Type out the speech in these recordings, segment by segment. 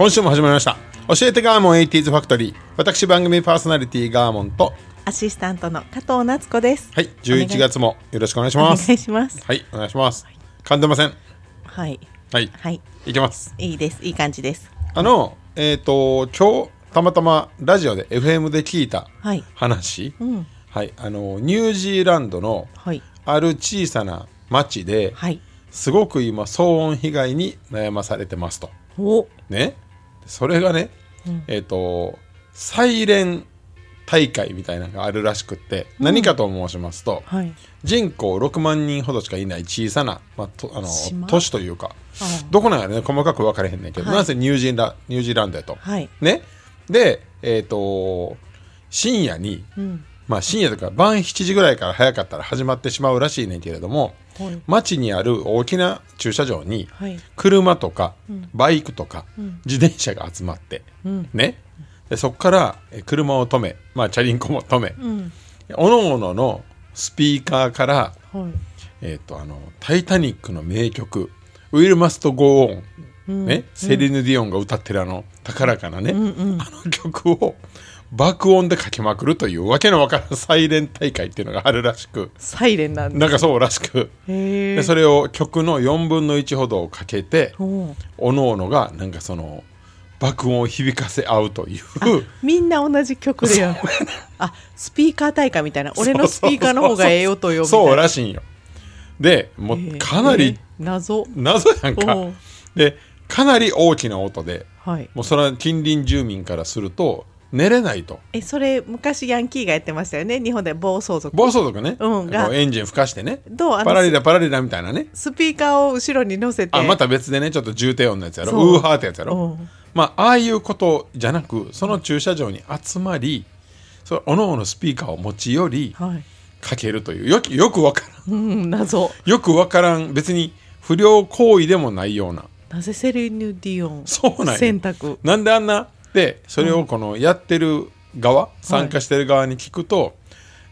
今週も始まりました教えてガーモン 80s ファクトリー私番組パーソナリティガーモンとアシスタントの加藤夏子です。はい11月もよろしくお願いしお願いますします。はいお願いします噛んでませんはい。はいはい。いきますいいです。いい感じです。あのえっ、と今日たまたまラジオで FM で聞いたはい。話、うん。はいあのニュージーランドのはい。ある小さな町ではい。すごく今騒音被害に悩まされてますとお。ねそれがね、えっ、とサイレン大会みたいなのがあるらしくって、何かと申しますとはい。人口6万人ほどしかいない小さな、まあ、とあの島？都市というかあどこなんやろね細かく分かれへんねんけど、はいなぜニュージーラニュージーランドやと。はい。ね？でえっ、と深夜に、うん。まあ深夜とか晩7時ぐらいから早かったら始まってしまうらしいねんけれども、はい街にある大きな駐車場にはい。車とかバイクとか自転車が集まって、うん。ねでそこからえ車を止め、まあ、チャリンコも止め、うん。おのおののスピーカーからはい。えっ、とあの「タイタニック」の名曲「ウィル・マスト・ゴー・オン」ね、セリーヌ・ディオンが歌ってるあの高らかなね、あの曲を爆音でかけまくるというわけのわからんサイレン大会っていうのがあるらしくサイレンなんだ。なんかそうらしく。でそれを曲の4分の1ほどをかけておおのおのがなんかその爆音を響かせ合うというみんな同じ曲でやる。あ、スピーカー大会みたいな。俺のスピーカーの方がええよとよみたいな。そうらしいんよでもうかなりえー謎。謎やんかでかなり大きな音ではい。もうそれは近隣住民からすると寝れないと。え、それ昔ヤンキーがやってましたよね。日本で暴走族。暴走族ね、うんが。エンジン吹かしてね。どうあのパラリラパラリラみたいなね。スピーカーを後ろに乗せて。あまた別でねちょっと重低音のやつやろ。ウーハーってやつやろ。うん。まあああいうことじゃなくその駐車場に集まりそれおのおのスピーカーを持ち寄りはい。かけるという。よくよくわからん。うん、謎。よくわからん。別に不良行為でもないような。なぜセリヌ・ディオン？そうなんや。選択。なんであんなでそれをこのやってる側、参加してる側に聞くと、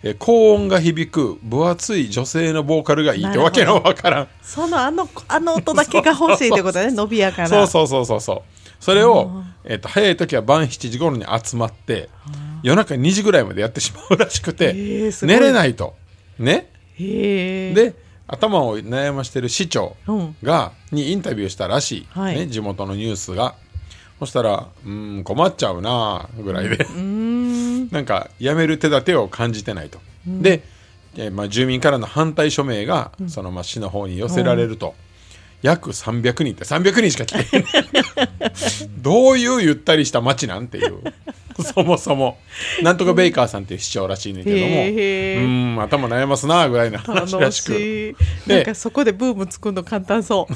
え高音が響く分厚い女性のボーカルがいいってわけのわからん。そのあの あの音だけが欲しいってことね 伸びやかな。そうそうそうそうそう。それを、えっと早い時は晩7時頃に集まって夜中2時ぐらいまでやってしまうらしくて、ーすごい。寝れないと。ね？へえで頭を悩ましてる市長うん。が、にインタビューしたらしい、はい。ね、地元のニュースがそしたら「うん困っちゃうな」ぐらいで、なんかやめる手立てを感じてないと。で、えーまあ、住民からの反対署名が、そのまあ市の方に寄せられると、約300人って300人しか来てへん。どういうゆったりした街なんていう。そもそも。なんとかベイカーさんっていう市長らしいねんけども。うん頭悩ますなぐらいの話ら楽しく。なんかそこでブーム作るの簡単そ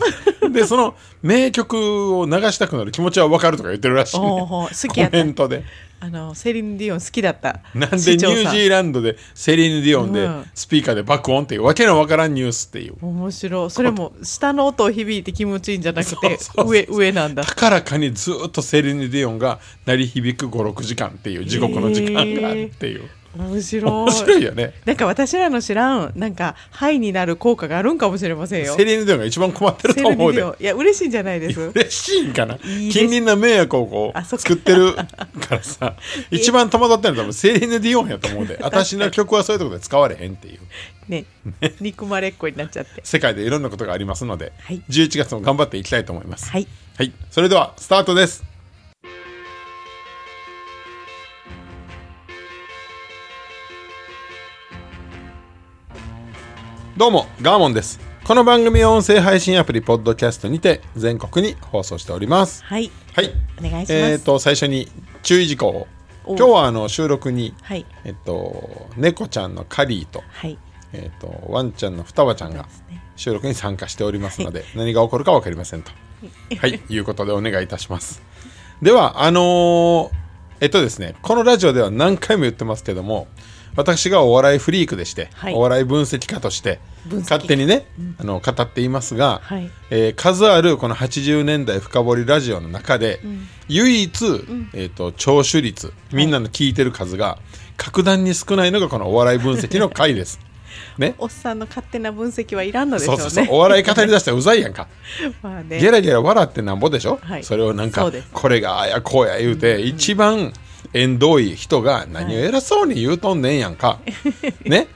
う。でその名曲を流したくなる気持ちは分かるとか言ってるらしい、ね、コメントであのセリーヌ・ディオン好きだったなんでニュージーランドでセリーヌ・ディオンでうん。スピーカーで爆音っていうわけのわからんニュースっていう。面白い。それも下の音を響いて気持ちいいんじゃなくて上上なんだ。高らかにずっとセリーヌ・ディオンが鳴り響く56時間っていう地獄の時間があるっていう面白い。面白いよね。なんか私らの知らんなんかハイになる効果があるんかもしれませんよ。セリーヌ・ディオ。ンが一番困ってると思うでいや嬉しいんじゃないです。嬉しいんかな？近隣の迷惑をこう作ってるからさ。一番戸惑ってるのは多分セリーヌ・ディオンやと思うで。私の曲はそういうところで使われへんっていう。ね。憎まれっ子になっちゃって。世界でいろんなことがありますので、はい。11月も頑張っていきたいと思います。はい。はい、それではスタートです。どうも、ガーモンです。この番組は音声配信アプリポッドキャストにて全国に放送しております。はいはい。お願いしますえっ、と最初に注意事項をお今日はあの収録に、はいえっと、猫ちゃんのカリーと、はいえっと、ワンちゃんの双葉ちゃんが収録に参加しておりますので、何が起こるか分かりませんと。はい、いうことでお願いいたします。では、あのーえっとですね、このラジオでは何回も言ってますけども、私がお笑いフリークでして、はいお笑い分析家として、勝手にね、あの語っていますが、はい。えー数あるこの80年代深掘りラジオの中で、唯一、えー、と聴取率みんなの聞いてる数が格段に少ないのがこのお笑い分析の回です。ね、おっさんの勝手な分析はいらんのでしょうね。そうそうそう。お笑い語り出したらうざいやんか。まあね。ゲラゲラ笑ってなんぼでしょ、はい。それをなんかこれがああやこうや言うて、一番縁遠い人が何を偉そうに言うとんねんやんか。ね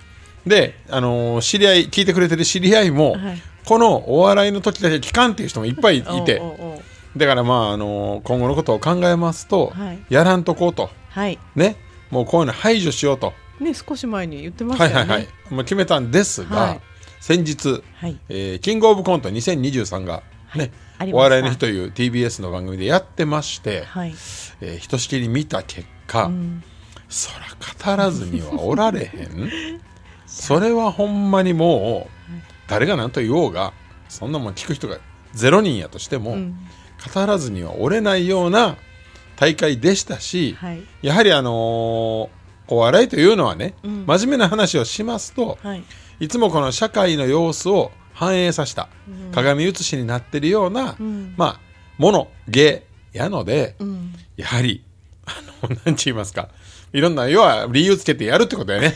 で、あのー知り合い聞いてくれてる知り合いも、はい。このお笑いの時だけ聞かんっていう人もいっぱいいて。だからまあ、あのー今後のことを考えますと、はい。やらんとこうと。はい。ね。もうこういうの排除しようと、ね少し前に言ってましたよね。はいはいはい、もう決めたんですが、はい。先日、はい。えーキングオブコント2023がね、お笑いの日という TBS の番組でやってまして、はい。えーひとしきり見た結果、ん。そら語らずにはおられへん それはほんまにもう誰が何と言おうがそんなもん聞く人が0人やとしても、ん。語らずには折れないような大会でしたし、はい。やはりあのーお笑いというのはね、ん。真面目な話をしますと、はい。いつもこの社会の様子を反映させた、鏡写しになってるような、ん。まあもの芸やので、うん。やはりあの何て言いますかいろんな要は理由つけてやるってことやね。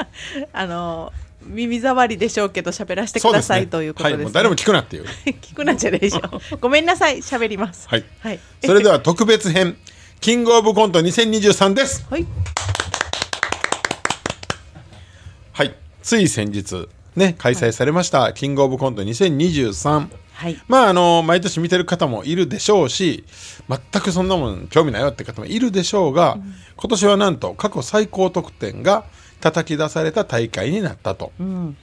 あの耳障りでしょうけど喋らせてください、ということです、ね、はいもう誰も聞くなっていう。聞くなんじゃないでしょ。う ごめんなさい喋ります。はい。はい。それでは特別編キングオブコント2023です。はい。はい。つい先日ね開催されました、キングオブコント2023はい。まああの毎年見てる方もいるでしょうし全くそんなもん興味ないよって方もいるでしょうが、今年はなんと過去最高得点が叩き出された大会になったと、うん。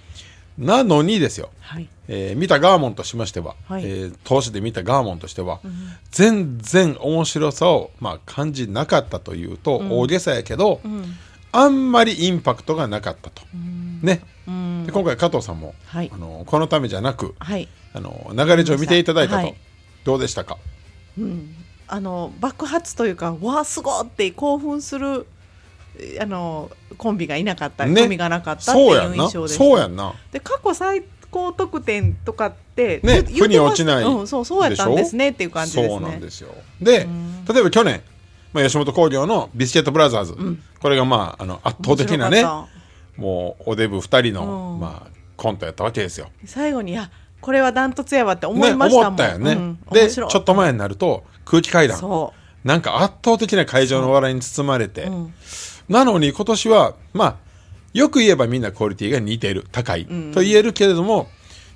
なのにですよ、はい。えー見たガーモンとしましては、はい。えー投資で見たガーモンとしては、全然面白さを、まあ、感じなかったというと大げさやけど、あんまりインパクトがなかったと、ね、で今回加藤さんも、はい。あのこのためじゃなくはい。あの流れ上見ていただいたと、はい。どうでしたか？あの爆発というかわあすごいって興奮するえあのコンビがいなかった、ね。コンビがなかったっていうそうやんな。印象です。そうやんな。で過去最高得点とかってね。言負に落ちないうん、そうそうやったんですねっていう感じですね。そうなんですよ。で例えば去年、まあ、吉本興業のビスケットブラザーズ、これがまああの圧倒的なねもうおデブ2人の、うん。まあ、コントやったわけですよ。た最後にあこれはダントツやわって思ね、いましたもん、思ったよね。うんでちょっと前になると空気階段。そなんか圧倒的な会場の笑いに包まれて、ん。なのに今年はまあよく言えばみんなクオリティが似てる。高い、と言えるけれども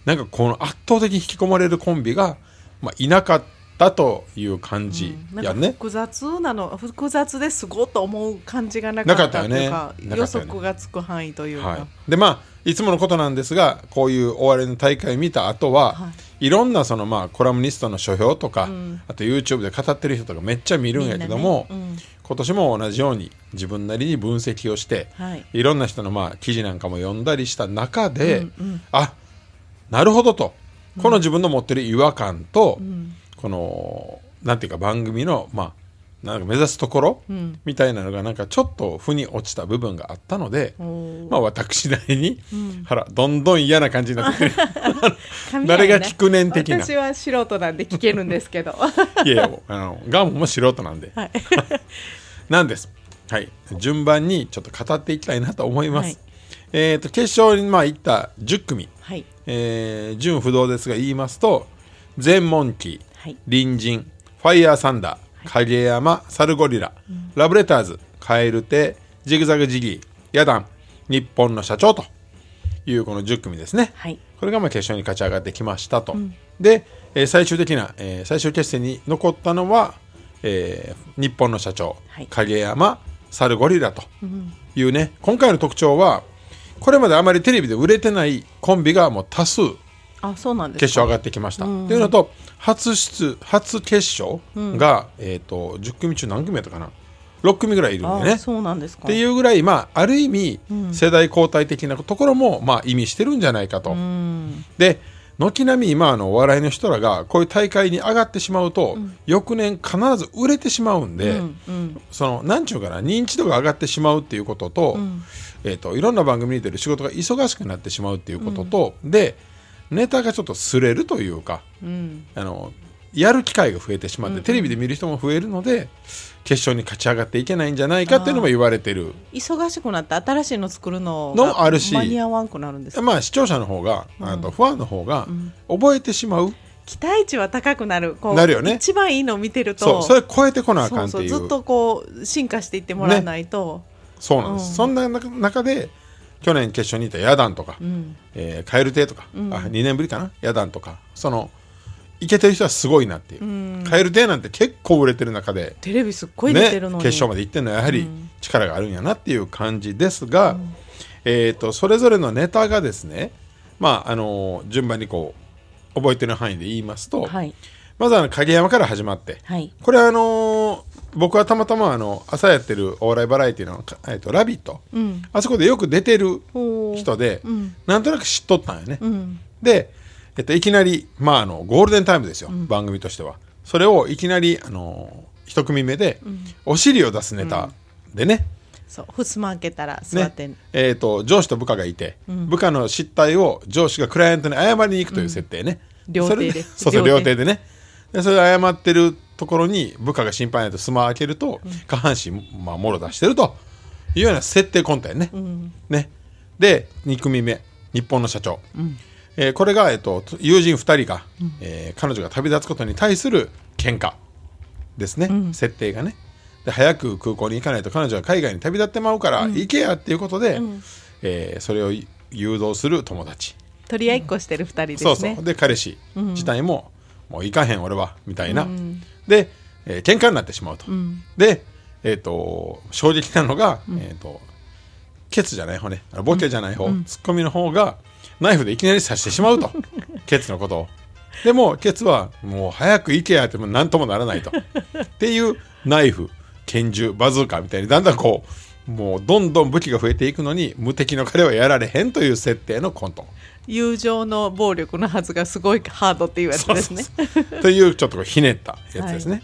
なんかこの圧倒的に引き込まれるコンビが、まあ、いなかったという感じやね。複雑なの複雑ですごいと思う感じがなかったというかね。なか予測がつく範囲というか、はい、でまあいつものことなんですがこういうお笑いの大会見た後は、、はい。ろんなそのまあコラムニストの書評とか、あと YouTube で語ってる人とかめっちゃ見るんやけども、ね。うん。今年も同じように自分なりに分析をして、はい。いろんな人のまあ記事なんかも読んだりした中で、あなるほどと。この自分の持ってる違和感と、このなんていうか番組のまあなんか目指すところ、みたいなのがなんかちょっと負に落ちた部分があったので、まあ私なりに、ほらどんどん嫌な感じになって 誰が聞くねん的な。私は素人なんで聞けるんですけど。いやいやあのガンモも素人なんで、はい。なんです。はい。順番にちょっと語っていきたいなと思います、はい。えっ、と決勝にまあ行った10組、はい。えー順不動ですが言いますと全モンキー、はい。隣人ファイヤーサンダー影山サルゴリラ、ラブレターズカエルテジグザグジギーヤダン日本の社長というこの10組ですね、はい。これがまあ決勝に勝ち上がってきましたと、で、えー最終的な、えー最終決戦に残ったのは、えー日本の社長、はい。影山サルゴリラというね、今回の特徴はこれまであまりテレビで売れてないコンビがもう多数あそうなんです決勝上がってきました。というのと初出初決勝が、えー、と10組中何組やったかな？6組ぐらいいるんでね。あそうなんですか。っていうぐらい、まあ、ある意味、うん。世代交代的なところも、まあ、意味してるんじゃないかと。うん。で軒並み今あのお笑いの人らがこういう大会に上がってしまうと、翌年必ず売れてしまうんで、うんうん。そのなんちゅうかな認知度が上がってしまうっていうことと,、ん。えー、といろんな番組に出る仕事が忙しくなってしまうっていうことと、でネタがちょっとすれるというかうん。あのやる機会が増えてしまって、テレビで見る人も増えるので決勝に勝ち上がっていけないんじゃないかっていうのも言われてる。忙しくなって新しいの作るののがあるし間に合わんくなるんですか？まあ視聴者の方が、あとファンの方が覚えてしまう、期待値は高くなる。なるよね。一番いいのを見てると。そうそれ超えてこなあかんっていう。そうそうずっとこう進化していってもらわないと、そうなんです、うん。そんな中中で去年決勝にいたヤダンとか、うん。えー、カエル亭とか、あ2年ぶりかな？ヤダンとか。そのいけてる人はすごいなっていう、ん。カエル亭なんて結構売れてる中で、テレビすっごい出てるのに、決勝まで行ってるのはやはり力があるんやなっていう感じですが、えー、とそれぞれのネタがですねまああのー順番にこう覚えてる範囲で言いますと、はい。まずあの影山から始まって、はい。これあのー僕はたまたまあの朝やってるお笑いバラエティの「えー、とラビット!」うん。あそこでよく出てる人で、う。ん。なんとなく知っとったんよね。うん。で、えっと、いきなり、まあ、あのゴールデンタイムですよ、番組としては。それをいきなり、あの一組目で、お尻を出すネタでね,、そうふすま開けたら座って、ね。えー、と上司と部下がいて、部下の失態を上司がクライアントに謝りに行くという設定ね。料亭で。そうそう料亭料亭でね。でそれで謝ってるところに部下が心配になってスマを開けると、下半身、まあ、もろ出してると。いうような設定コントやね。ね。で2組目。日本の社長、えーこれが、えっと、友人2人が、えー彼女が旅立つことに対する喧嘩。ですね、設定がね。で早く空港に行かないと彼女は海外に旅立ってまうから、行けやっていうことで、えーそれを誘導する友達、取り合いっこしてる二人ですそねうそう。で彼氏。自体も、もう行かへん俺はみたいな、で、えー喧嘩になってしまうと、で、えー、と衝撃なのが、えー、とケツじゃない方ね。ボケじゃない方、ツッコミの方がナイフでいきなり刺してしまうと。ケツのことを。でもケツはもう早く行けやっても何ともならないと。っていうナイフ拳銃バズーカみたいにだんだんこうもうどんどん武器が増えていくのに無敵の彼はやられへんという設定のコント友情の暴力のはずがすごいハードっていうやつですね。というちょっとひねったやつですね。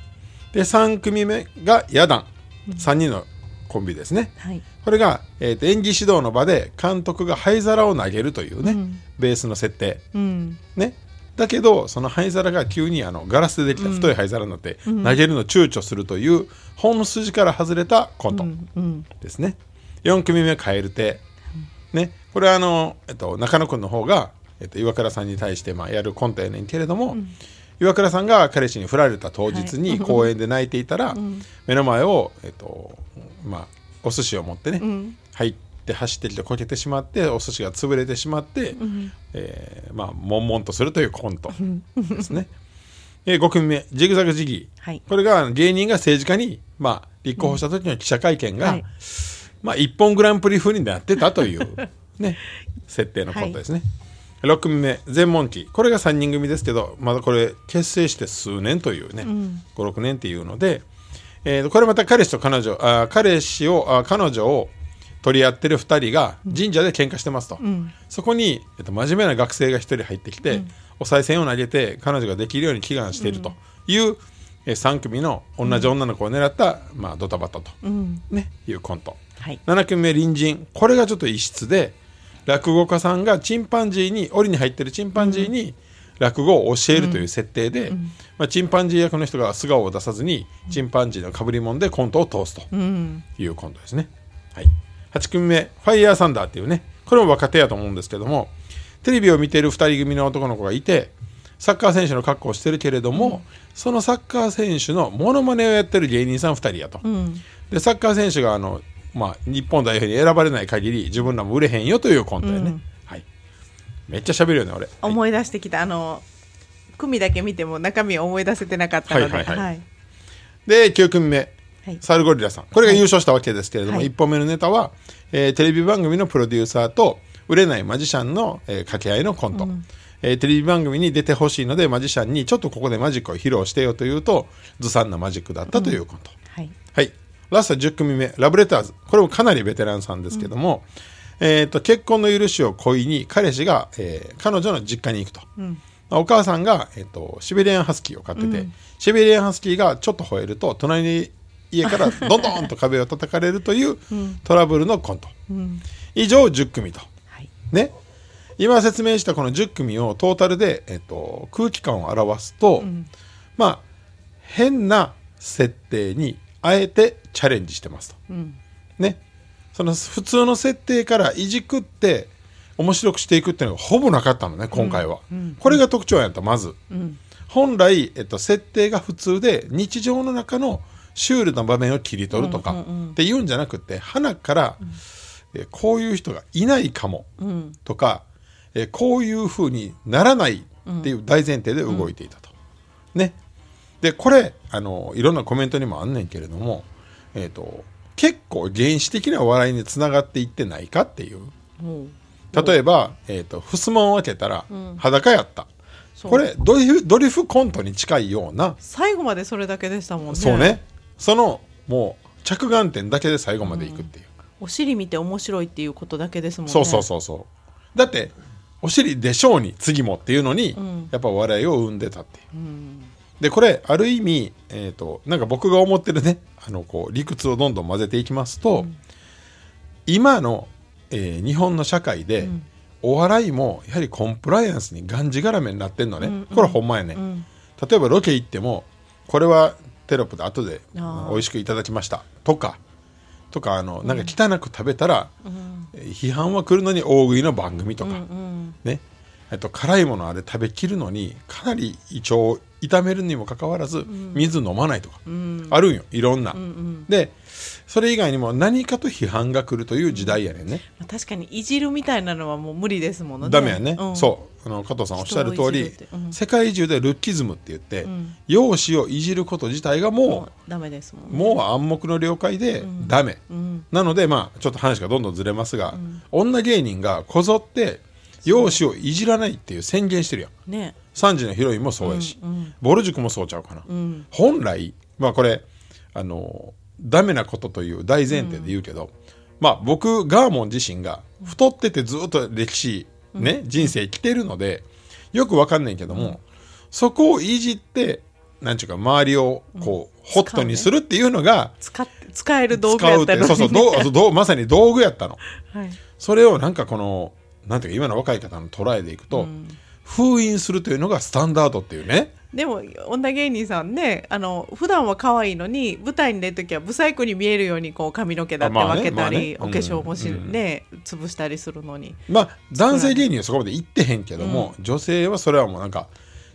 で3組目がヤダン。3人のコンビですね。はい。これが、えーと演技指導の場で監督が灰皿を投げるというね、うん。ベースの設定。うん。ね、だけどその灰皿が急にあのガラスでできた太い灰皿になって、投げるの躊躇するという本筋から外れたコントですね。4組目カエル亭、ね、これはあの、えっと、中野君の方が、えっと、岩倉さんに対してまあやるコントやねんけれども、岩倉さんが彼氏に振られた当日に公園で泣いていたら、目の前を、えっとまあ、お寿司を持ってね、ん。入って走ってきてこけてしまってお寿司が潰れてしまって、えーまあ悶々とするというコントですね。えー5組目ジグザグジギー、はい。これが芸人が政治家に、まあ、立候補した時の記者会見が、はい。まあ、一本グランプリ風になってたという、ね、設定のコントですね。6組目全問記。これが3人組ですけどまだこれ結成して数年というね、56年っていうので、えーこれまた彼氏と彼女あ彼氏をあ彼女を取り合ってる2人が神社で喧嘩してますと、そこに、えっと、真面目な学生が1人入ってきて、お賽銭を投げて彼女ができるように祈願しているという、え3組の同じ女の子を狙った、まあ、ドタバタと、うん。ね、いうコント。はい。7組目隣人。これがちょっと異質で落語家さんがチンパンジーに檻に入ってるチンパンジーに落語を教えるという設定で、まあ、チンパンジー役の人が素顔を出さずにチンパンジーのかぶり物でコントを通すとうん。いうコントですね、はい、8組目ファイヤーサンダーっていうねこれも若手やと思うんですけどもテレビを見てる2人組の男の子がいてサッカー選手の格好をしてるけれども、そのサッカー選手のモノマネをやってる芸人さん2人やと、うん。でサッカー選手があの、まあ、日本代表に選ばれない限り自分らも売れへんよというコントやね、うん。はい、めっちゃ喋るよね俺、はい思い出してきたあの組だけ見ても中身を思い出せてなかったので。はいはいはい。はい。で9組目。はい。サルゴリラさん。これが優勝したわけですけれども、はい。1本目のネタは、えーテレビ番組のプロデューサーと売れないマジシャンの、えー掛け合いのコント、えーテレビ番組に出てほしいのでマジシャンにちょっとここでマジックを披露してよというとずさんなマジックだったというコント、はい。はいラスト10組目ラブレターズ。これもかなりベテランさんですけども、えー、と結婚の許しを恋に彼氏が、えー彼女の実家に行くと、お母さんが、えー、とシベリアンハスキーを飼ってて、シベリアンハスキーがちょっと吠えると隣に家からどんどんと壁を叩かれるというトラブルのコント、以上10組と。はい。ね。今説明したこの10組をトータルで、えっと、空気感を表すと、まあ変な設定にあえてチャレンジしてますと、ね。その普通の設定からいじくって面白くしていくっていうのがほぼなかったのね今回は、これが特徴やったまず、本来、えっと、設定が普通で日常の中のシュールな場面を切り取るとかっていうんじゃなくて花から、えーこういう人がいないかもとか、えーこういうふうにならないっていう大前提で動いていたと。ね。でこれあのいろんなコメントにもあんねんけれども、えー、と結構原始的な笑いにつながっていってないかっていう。うん。例えば、えー、と襖を開けたら裸やった、そう。これドリフドリフコントに近いような。最後までそれだけでしたもんね。そうね。そのもう着眼点だけで最後までいくっていう、お尻見て面白いっていうことだけですもんね。そうそうそうそう。だってお尻でしょうに次もっていうのに、ん。やっぱ笑いを生んでたっていう。うんでこれある意味、えー、となんか僕が思ってるねあのこう理屈をどんどん混ぜていきますと、今の、えー日本の社会で、お笑いもやはりコンプライアンスにがんじがらめになってんのね、うんうん。これはほんまやね、ん。例えばロケ行ってもこれはテロップで後で美味しくいただきました。とかとかあのなんか汚く食べたら、えー批判は来るのに大食いの番組とか、うん。ね。えっと、辛いものあれ食べきるのにかなり胃腸を痛めるにもかかわらず、水飲まないとか、あるんよいろんな、でそれ以外にも何かと批判が来るという時代やねんね、まあ確かにいじるみたいなのはもう無理ですものね。ダメやね、ん。そう。あの加藤さんおっしゃる通りうん。世界中でルッキズムって言って、ん。容姿をいじること自体がももうダメですもんね。うもう暗黙の了解でダメ、うん。なのでまあちょっと話がどんどんずれますが、女芸人がこぞって容姿をいじらないっていう宣言してるやん。ね3時のヒロインもそうやし、うんうん。ボル塾もそうちゃうかな、ん。本来まあこれあのダメなことという大前提で言うけど、まあ僕ガーモン自身が太っててずっと歴史ね、人生来てるのでよくわかんないけども、そこをいじってなんちゅうか周りをこう、ホットにするっていうのが使って使える道具やったのにそうそうどうそうどう まさに道具やったの。はい。それをなんかこのなんていうか今の若い方の捉えでいくと、封印するというのがスタンダードっていうね。でも女芸人さんねあの普段は可愛いのに舞台に出る時はブサイクに見えるようにこう髪の毛だって分けたり、お化粧もし、うん。ね潰したりするのに。まあ男性芸人はそこまで行ってへんけども、女性はそれはもうなんか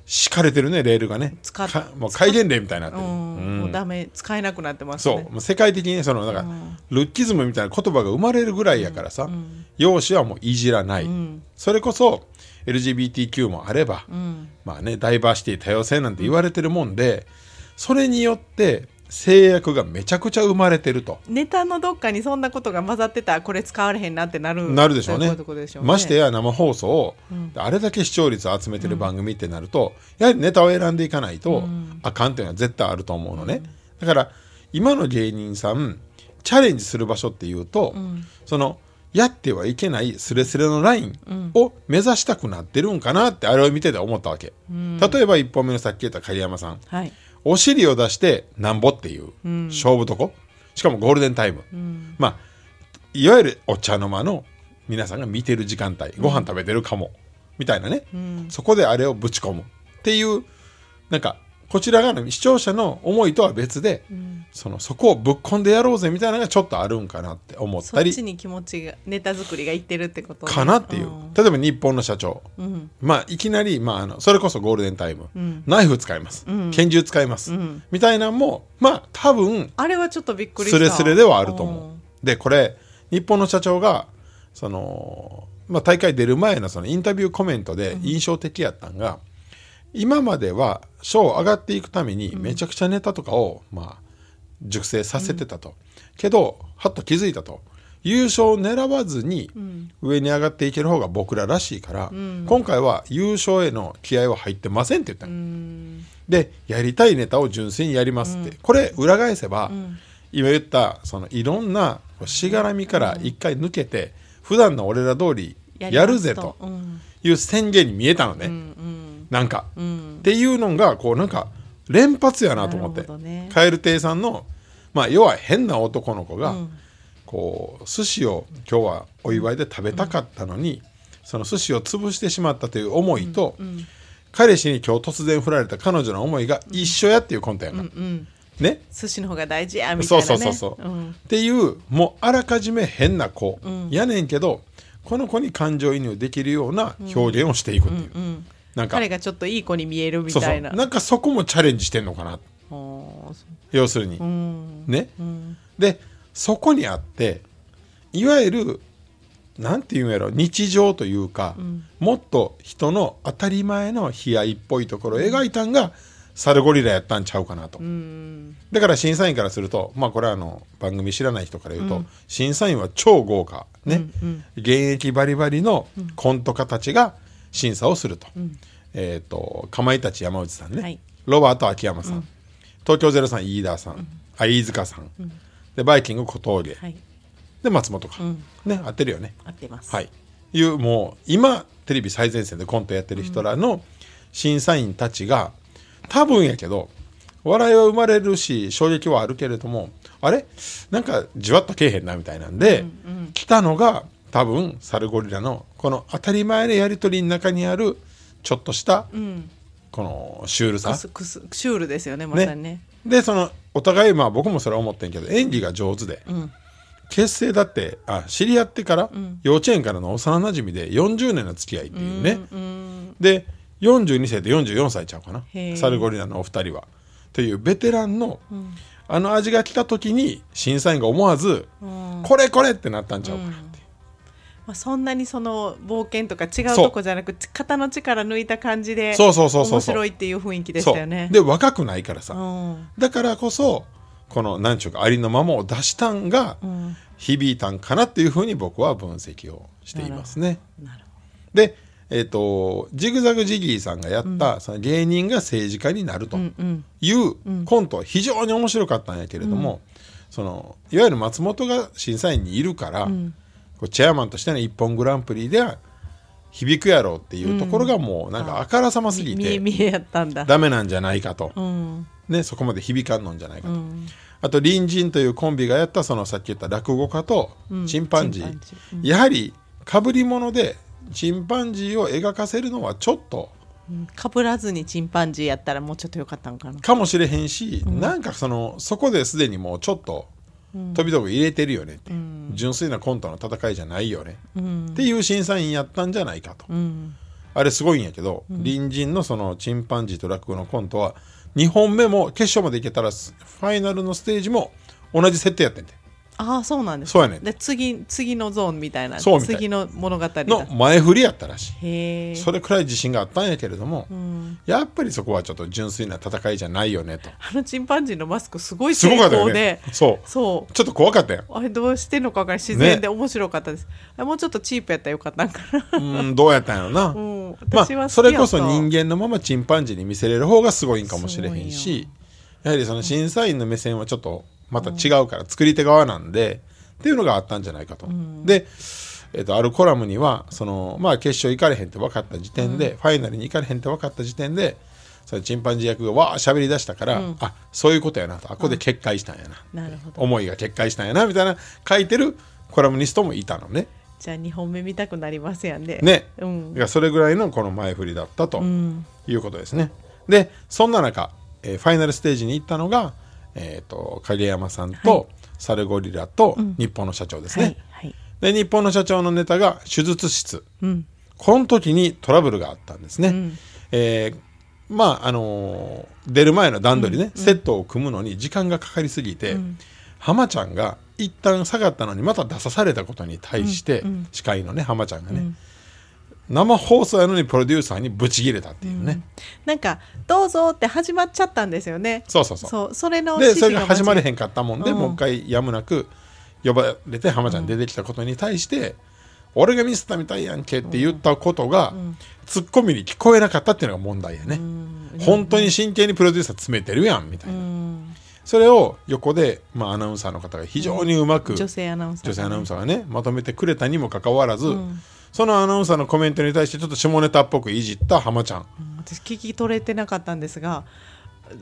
敷かれてるねレールがね。使もう戒厳令みたいになってる、もうダメ使えなくなってますね。そう。もう世界的にねそのなんか、ルッキズムみたいな言葉が生まれるぐらいやからさ、容姿はもういじらない、それこそ LGBTQ もあれば、まあねダイバーシティ多様性なんて言われてるもんで、それによって制約がめちゃくちゃ生まれてると。ネタのどっかにそんなことが混ざってたらこれ使われへんなってなる。なるでしょうね。ね。ましてや生放送を、あれだけ視聴率を集めてる番組ってなると、やはりネタを選んでいかないと、あかんっていうのは絶対あると思うのね、だから今の芸人さんチャレンジする場所っていうと、そのやってはいけないスレスレのラインを目指したくなってるんかなってあれを見てて思ったわけ、例えば1本目のさっき言った狩山さん。はい。お尻を出してなんぼっていう勝負とこ、しかもゴールデンタイム、まあいわゆるお茶の間の皆さんが見てる時間帯ご飯食べてるかも、みたいなね、そこであれをぶち込むっていうなんかこちら側の視聴者の思いとは別で、そのそこをぶっ込んでやろうぜみたいなのがちょっとあるんかなって思ったりそっちに気持ちがネタ作りがいってるってことね。かなっていう、ん。例えば日本の社長、ん。まあいきなり、まあ、あのそれこそゴールデンタイム、ナイフ使います、拳銃使います、みたいなのもまあ多分あれはちょっとびっくりした。スレスレではあると思う。ん。でこれ日本の社長がその、まあ、大会出る前のそのインタビューコメントで印象的やったんが、今までは賞上がっていくためにめちゃくちゃネタとかを、まあ、熟成させてたと、けどはっと気づいたと。優勝を狙わずに上に上がっていける方が僕ららしいから、今回は優勝への気合は入ってませんって言ったの。でやりたいネタを純粋にやりますって、これ裏返せば、今言ったそのいろんなしがらみから一回抜けて、普段の俺ら通りやるぜとうん。いう宣言に見えたのね、うんなんか、うん。っていうのがこうなんか連発やなと思って、ね。蛙亭さんのまあ要は変な男の子が、うん。こう寿司を今日はお祝いで食べたかったのに、その寿司を潰してしまったという思いと、彼氏に今日突然振られた彼女の思いが一緒やっていうコントやんか、うん。ね。寿司の方が大事やみたいそうなね。そうそうそう、ん。っていうもうあらかじめ変な子、ん。やねんけどこの子に感情移入できるような表現をしていくっていう、うんなんか。彼がちょっといい子に見えるみそうそう。たいななんかそこもチャレンジしてんのかな。おーそ要するに、ううん。ね、うん。でそこにあっていわゆるなんていうんやろ日常というか、もっと人の当たり前の悲哀っぽいところを描いたんが、サルゴリラやったんちゃうかなと、うん。だから審査員からするとまあこれはあの番組知らない人から言うと、審査員は超豪華。ね、現役バリバリのコント家たちが審査をすると,、えっ、とかまいたち山内さんね、はい。ロバート秋山さん、東京03飯田さん、あ飯塚さん、でバイキング小峠、はい。で松本か、ね合ってるよね。合ってます。はい。いうもう今テレビ最前線でコントやってる人らの審査員たちが多分やけど笑いは生まれるし衝撃はあるけれどもあれ？なんかじわっとけえへんなみたいなんで、来たのが多分サルゴリラのこの当たり前のやり取りの中にあるちょっとした、このシュールさ。クスクスシュールですよねまさにね。でそのお互いまあ僕もそれは思ってんけど演技が上手で、結成だってあ知り合ってから、幼稚園からの幼なじみで40年の付き合いっていうね、うんで42歳と44歳ちゃうかな。サルゴリラのお二人は。というベテランの、あの味が来た時に審査員が思わず、うん。これこれってなったんちゃうか。なまあ、そんなにその冒険とか違うとこじゃなく肩の力抜いた感じでそうそうそうそう面白いっていう雰囲気でしたよね。で若くないからさ、うん。だからこそこの何ちゅうかありのままを出したんがうん。響いたんかなっていうふうに僕は分析をしていますね。なるほで、えっとジグザグジギーさんがやった、その芸人が政治家になるというコントは非常に面白かったんやけれども、そのいわゆる松本が審査員にいるから、こうチェアマンとしての「一本グランプリ」では響くやろうっていうところがもうなんかあからさますぎて見え見えやったんだ。ダメなんじゃないかと、うん。ね、そこまで響かんのんじゃないかと。うん。あと隣人というコンビがやったそのさっき言った落語家とチンパンジー、チンパンやはりかぶり物でチンパンジーを描かせるのはちょっとうん。かぶらずにチンパンジーやったらもうちょっとよかったんかな。かもしれへんし、なんかそのそこですでにもうちょっと飛び道具入れてるよねって。いう、純粋なコントの戦いじゃないよね、うん。っていう審査員やったんじゃないかと、うん。あれすごいんやけど、隣人のそのチンパンジーと落語のコントは2本目も決勝までいけたらファイナルのステージも同じ設定やってんてああそうなんですそうやねん。で次次のゾーンみたいなそうみたい。次の物語だ。の前振りやったらしい。へえ。それくらい自信があったんやけれども、うん。やっぱりそこはちょっと純粋な戦いじゃないよねと。あのチンパンジーのマスクすごいす成ごかったよね。功でそう。そう。ちょっと怖かったよ。あれどうしてんのか分からない自然で面白かったです、あもうちょっとチープやったらよかったんかな。うんどうやったんやろな、うん。ま私は好きやった。あそれこそ人間のままチンパンジーに見せれる方がすごいんかもしれへんすしやはりその審査員の目線はちょっとまた違うから、作り手側なんでっていうのがあったんじゃないかと。で、えっとあるコラムにはその、まあ、決勝行かれへんって分かった時点で、ファイナルに行かれへんって分かった時点でそのチンパンジー役がわー喋り出したから、あそういうことやなと。あここで決壊したんやな、なるほど。思いが決壊したんやなみたいな書いてるコラムニストもいたのね。じゃあ2本目見たくなりますやんねね、うん。だからそれぐらいのこの前振りだったとうん。いうことですね。でそんな中、えーファイナルステージに行ったのが、えー、と影山さんと、サルゴリラと日本の社長ですね。はいはい。で日本の社長のネタが手術室。うん。この時にトラブルがあったんですね。えーまああのー出る前の段取りね、セットを組むのに時間がかかりすぎて、浜ちゃんが一旦下がったのにまた出さされたことに対して、司会のね浜ちゃんがね、生放送やのにプロデューサーにブチギレたっていうね、なんか「どうぞ」って始まっちゃったんですよね。そうそうそう。そうそれのでそれが始まれへんんかったもんで、うん。もう一回やむなく呼ばれて浜ちゃん出てきたことに対して、俺がミスったみたいやんけって言ったことが、ツッコミに聞こえなかったっていうのが問題やね、本当に真剣にプロデューサー詰めてるやんみたいな、それを横で、まあ、アナウンサーの方が非常にうまく、女性アナウンサー女性アナウンササーがねまとめてくれたにもかかわらず、んそのアナウンサーのコメントに対してちょっと下ネタっぽくいじった浜ちゃん、私聞き取れてなかったんですが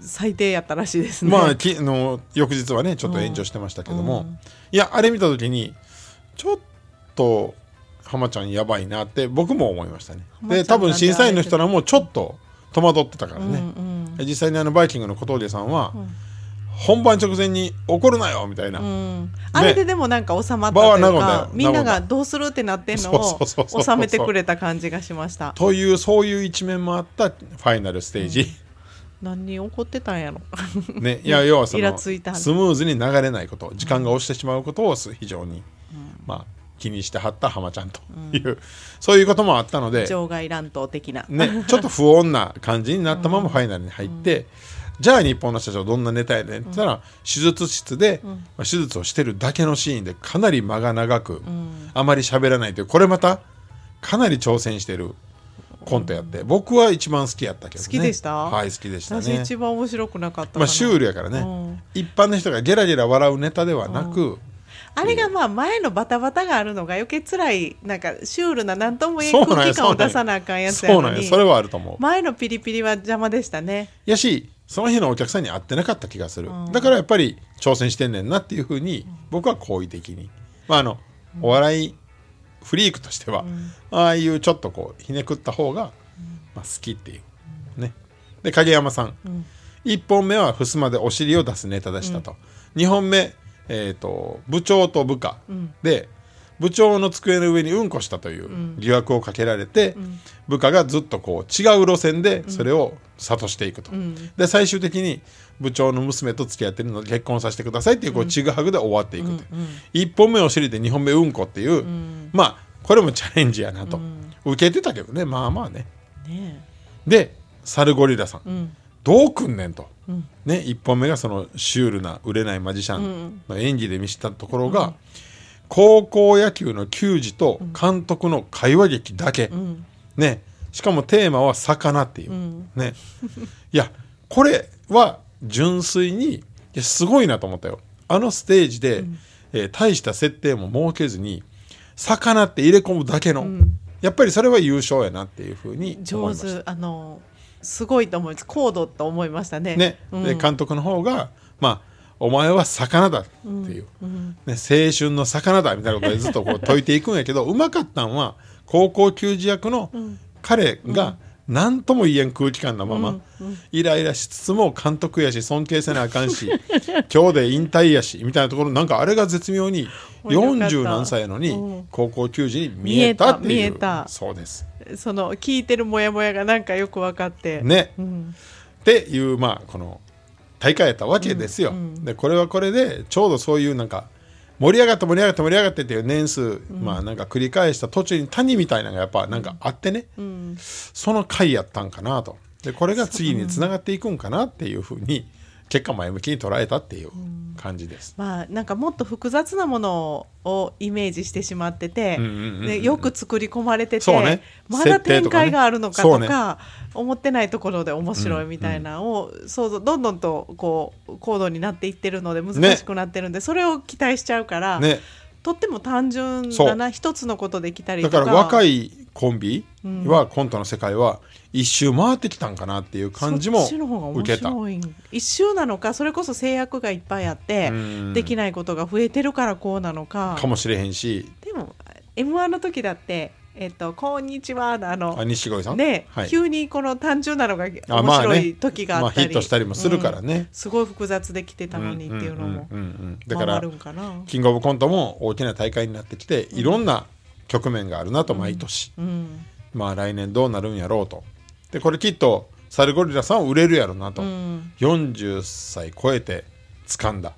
最低やったらしいですね。まあきあの翌日はねちょっと炎上してましたけども、うん。いやあれ見た時にちょっと浜ちゃんやばいなって僕も思いましたね。で多分審査員の人らもちょっと戸惑ってたからね、うん実際にあのバイキングの小峠さんは、ん本番直前に怒るなよみたいな、うん。うんあれででもなんか収まったというかみんながどうするってなってんのを収めてくれた感じがしましたというそういう一面もあったファイナルステージ、何に怒ってたんやろね、いや要はそのついたスムーズに流れないこと時間が押してしまうことをす非常に、まあ、気にしてはった浜ちゃんという、そういうこともあったので、場外乱闘的な、ね、ちょっと不穏な感じになったままファイナルに入って、じゃあ日本の社長どんなネタやねんって言ったら、手術室で、まあ手術をしてるだけのシーンでかなり間が長く、あまり喋らないというこれまたかなり挑戦してるコントやって、僕は一番好きやったけどね。好きでした？はい好きでした私ね一番面白くなかったまあシュールやからね、うん。一般の人がゲラゲラ笑うネタではなく、あれがまあ前のバタバタがあるのが余計辛いなんかシュールな何とも言えんや空気感を出さなあかんやつやそうのになんやそれはあると思う。前のピリピリは邪魔でしたね。やしその日のお客さんに会ってなかった気がする、だからやっぱり挑戦してんねんなっていうふうに僕は好意的に。まああのお笑いフリークとしては、ああいうちょっとこうひねくった方が、まあ、好きっていうね。で影山さん、1本目は襖でお尻を出すネタでしたと、2本目、えー、と部長と部下で、部長の机の上にうんこしたという疑惑をかけられて、部下がずっとこう違う路線でそれを諭していくと、で最終的に部長の娘と付き合ってるので結婚させてくださいっていうこうちぐはぐで終わっていくと、1本目お尻で2本目うんこっていう、まあこれもチャレンジやなと、受けてたけどねまあまあね。ねでサルゴリラさん。どうくんねんと、ね、1本目がそのシュールな売れないマジシャンの演技で見せたところが、高校野球の球児と監督の会話劇だけ、ね、しかもテーマは魚っていう、ね、いやこれは純粋にすごいなと思ったよ。あのステージで、えー大した設定も設けずに魚って入れ込むだけの、やっぱりそれは優勝やなっていうふうに思い上ました。手。あのすごいと思います。高度と思いましたね。ね、うん。で監督の方がまあお前は魚だっていう、ね、青春の魚だみたいなことでずっとこう解いていくんやけどうまかったんは高校球児役の彼が何とも言えん空気感のまま、イライラしつつも監督やし尊敬せなあかんし 今日で引退やしみたいなところなんかあれが絶妙に面白かった。40何歳やのにうん。高校球児に見えたっていう。そうです。その聞いてるモヤモヤがなんかよく分かって、ね、うん。っていうまあこの大会やったわけですよ。でこれはこれでちょうどそういうなんか盛り上がって盛り上がって盛り上がってっていう年数、まあなんか繰り返した途中に谷みたいなのがやっぱなんかあってね、うん。その回やったんかなと。でこれが次につながっていくんかなっていうふうに結果前向きに捉えたっていう感じです。まあなんかもっと複雑なものをイメージしてしまってて、うんうんうんよく作り込まれてて、ね。まだ展開があるのかとか思ってないところで面白いみたいなのを想像どんどんとこう高度になっていってるので難しくなってるんで、それを期待しちゃうから、ね、とっても単純だな一つのことできたりとか。だから若いコンビは、コントの世界は一周回ってきたんかなっていう感じも受けた。一周なのかそれこそ制約がいっぱいあってうん。できないことが増えてるからこうなのか。かもしれへんし。でも m 1の時だって「えっとこんにちは」のあの。あ西郷さん？ね、はい。急にこの単純なのが面白い時があったり、まあヒットしたりもするからね。うん。すごい複雑できてたのにっていうのもんうんうんうんだから回るんかな。キングオブコントも大きな大会になってきていろんな局面があるなと毎年、うんまあ来年どうなるんやろうと。でこれきっとサルゴリラさんは売れるやろなと、うん。40歳超えて掴んだ。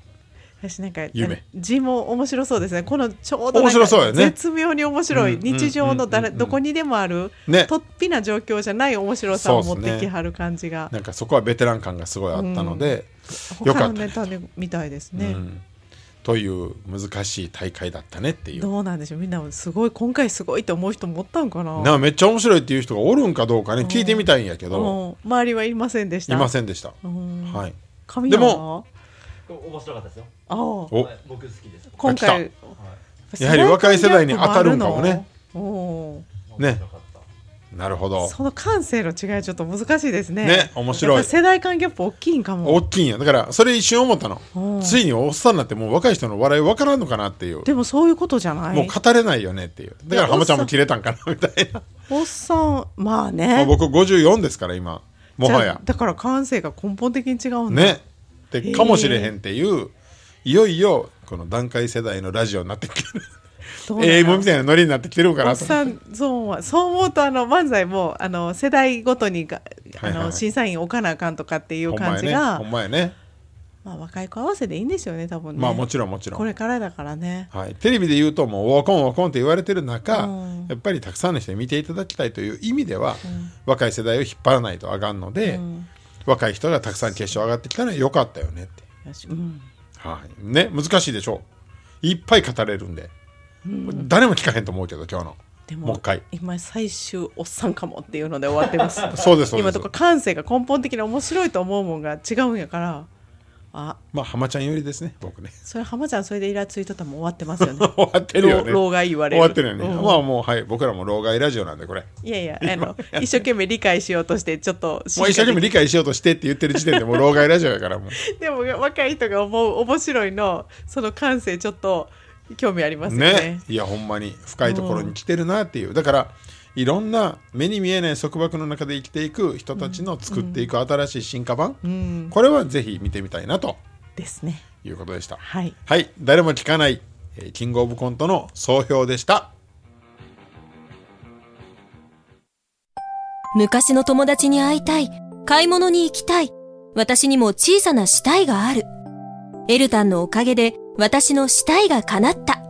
私なんか夢。字も面白そうですね。このちょうど面白そうよね。絶妙に面白い、うんうん日常の誰、うん。うんどこにでもある、ね。とっぴな状況じゃない面白さを持ってきはる感じが、なんかそこはベテラン感がすごいあったので、よかった他のネタでみたいですね、うんという難しい大会だったねっていう。どうなんでしょう？みんなすごい今回すごいと思う人もおったんかな？なめっちゃ面白いっていう人がおるんかどうかね聞いてみたいんやけど、うん。周りはいませんでした？いませんでした、うん。はい。でも面白かったですよ。ああ。僕好きです。今来回やはり若い世代に当たるんかもね。おおね面白かった。なるほど。その感性の違いちょっと難しいですね。ね面白い。世代間ギャップ大きいんかも。大きいんや。だからそれ一瞬思ったの。うん。ついにおっさんになってもう若い人の笑い分からんのかなっていう。でもそういうことじゃない。もう語れないよねっていう。だから浜ちゃんも切れたんかなみたいな、おっさんまあね。まあ、僕54ですから今。もはや。だから感性が根本的に違うんだ。ね。でかもしれへんっていういよいよこの段階世代のラジオになってきてるどうなの AM みたいなノリになってきてるんかおなとっさんそう思うそう思うとあの漫才もあの世代ごとにがあの審査員置かなあかんとかっていう感じが、ほんまやね。まあ、若い子合わせでいいんですよね多分ね。まあもちろんもちろん。これからだからね。はい、テレビで言うともうワコンワコンって言われてる中、うん。やっぱりたくさんの人に見ていただきたいという意味では、若い世代を引っ張らないとあかんので、うん。若い人がたくさん決勝上がってきたのは良かったよねって、はい、ね難しいでしょ。ういっぱい語れるんで、誰も聞かへんと思うけど今日の。でももう一回。今最終おっさんかもっていうので終わってます。そうですそうです。今とこ感性が根本的に面白いと思うもんが違うんやからあ。まあ浜ちゃんよりですね僕ね。それ浜ちゃんそれでイラついとったらもう終わってますよね。終わってるよね。老老害言われる。終わってるよね、うん。まあもうはい。僕らも老害ラジオなんでこれ。いやいやあの 一生懸命理解しようとしてちょっともう一生懸命理解しようとしてって言ってる時点でもう老害ラジオやからもう。でも若い人が思う面白いのその感性ちょっと興味ありますよね。ね。いやほんまに深いところに来てるなっていう。だからいろんな目に見えない束縛の中で生きていく人たちの作っていく新しい進化版、うん。これはぜひ見てみたいなと。ですね。いうことでした。はい。はい。誰も聞かない、えーキングオブコントの総評でした。昔の友達に会いたい。買い物に行きたい。私にも小さな死体がある。エルタンのおかげで私の死体が叶った。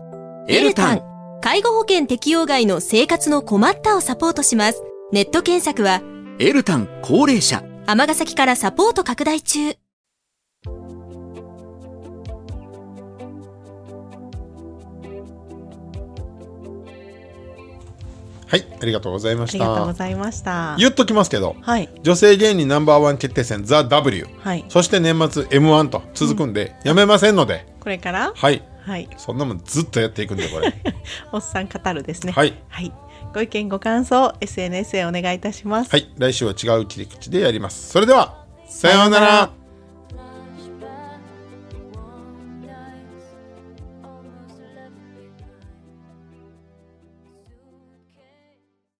エルタン。介護保険適用外の生活の困ったをサポートします。ネット検索は、エルタン高齢者。尼崎からサポート拡大中。はいありがとうございまあした。りがとうございました。言っときますけどはい。女性芸人ナンバーワン決定戦ザ・ W はい。そして年末 m 1と続くんで、やめませんので。これから？はい。はい。そんなもんずっとやっていくんでこれ。おっさん語るですね。はい。はい。ご意見ご感想 SNS へお願いいたします。はい。来週は違う切り口でやります。それではさようなら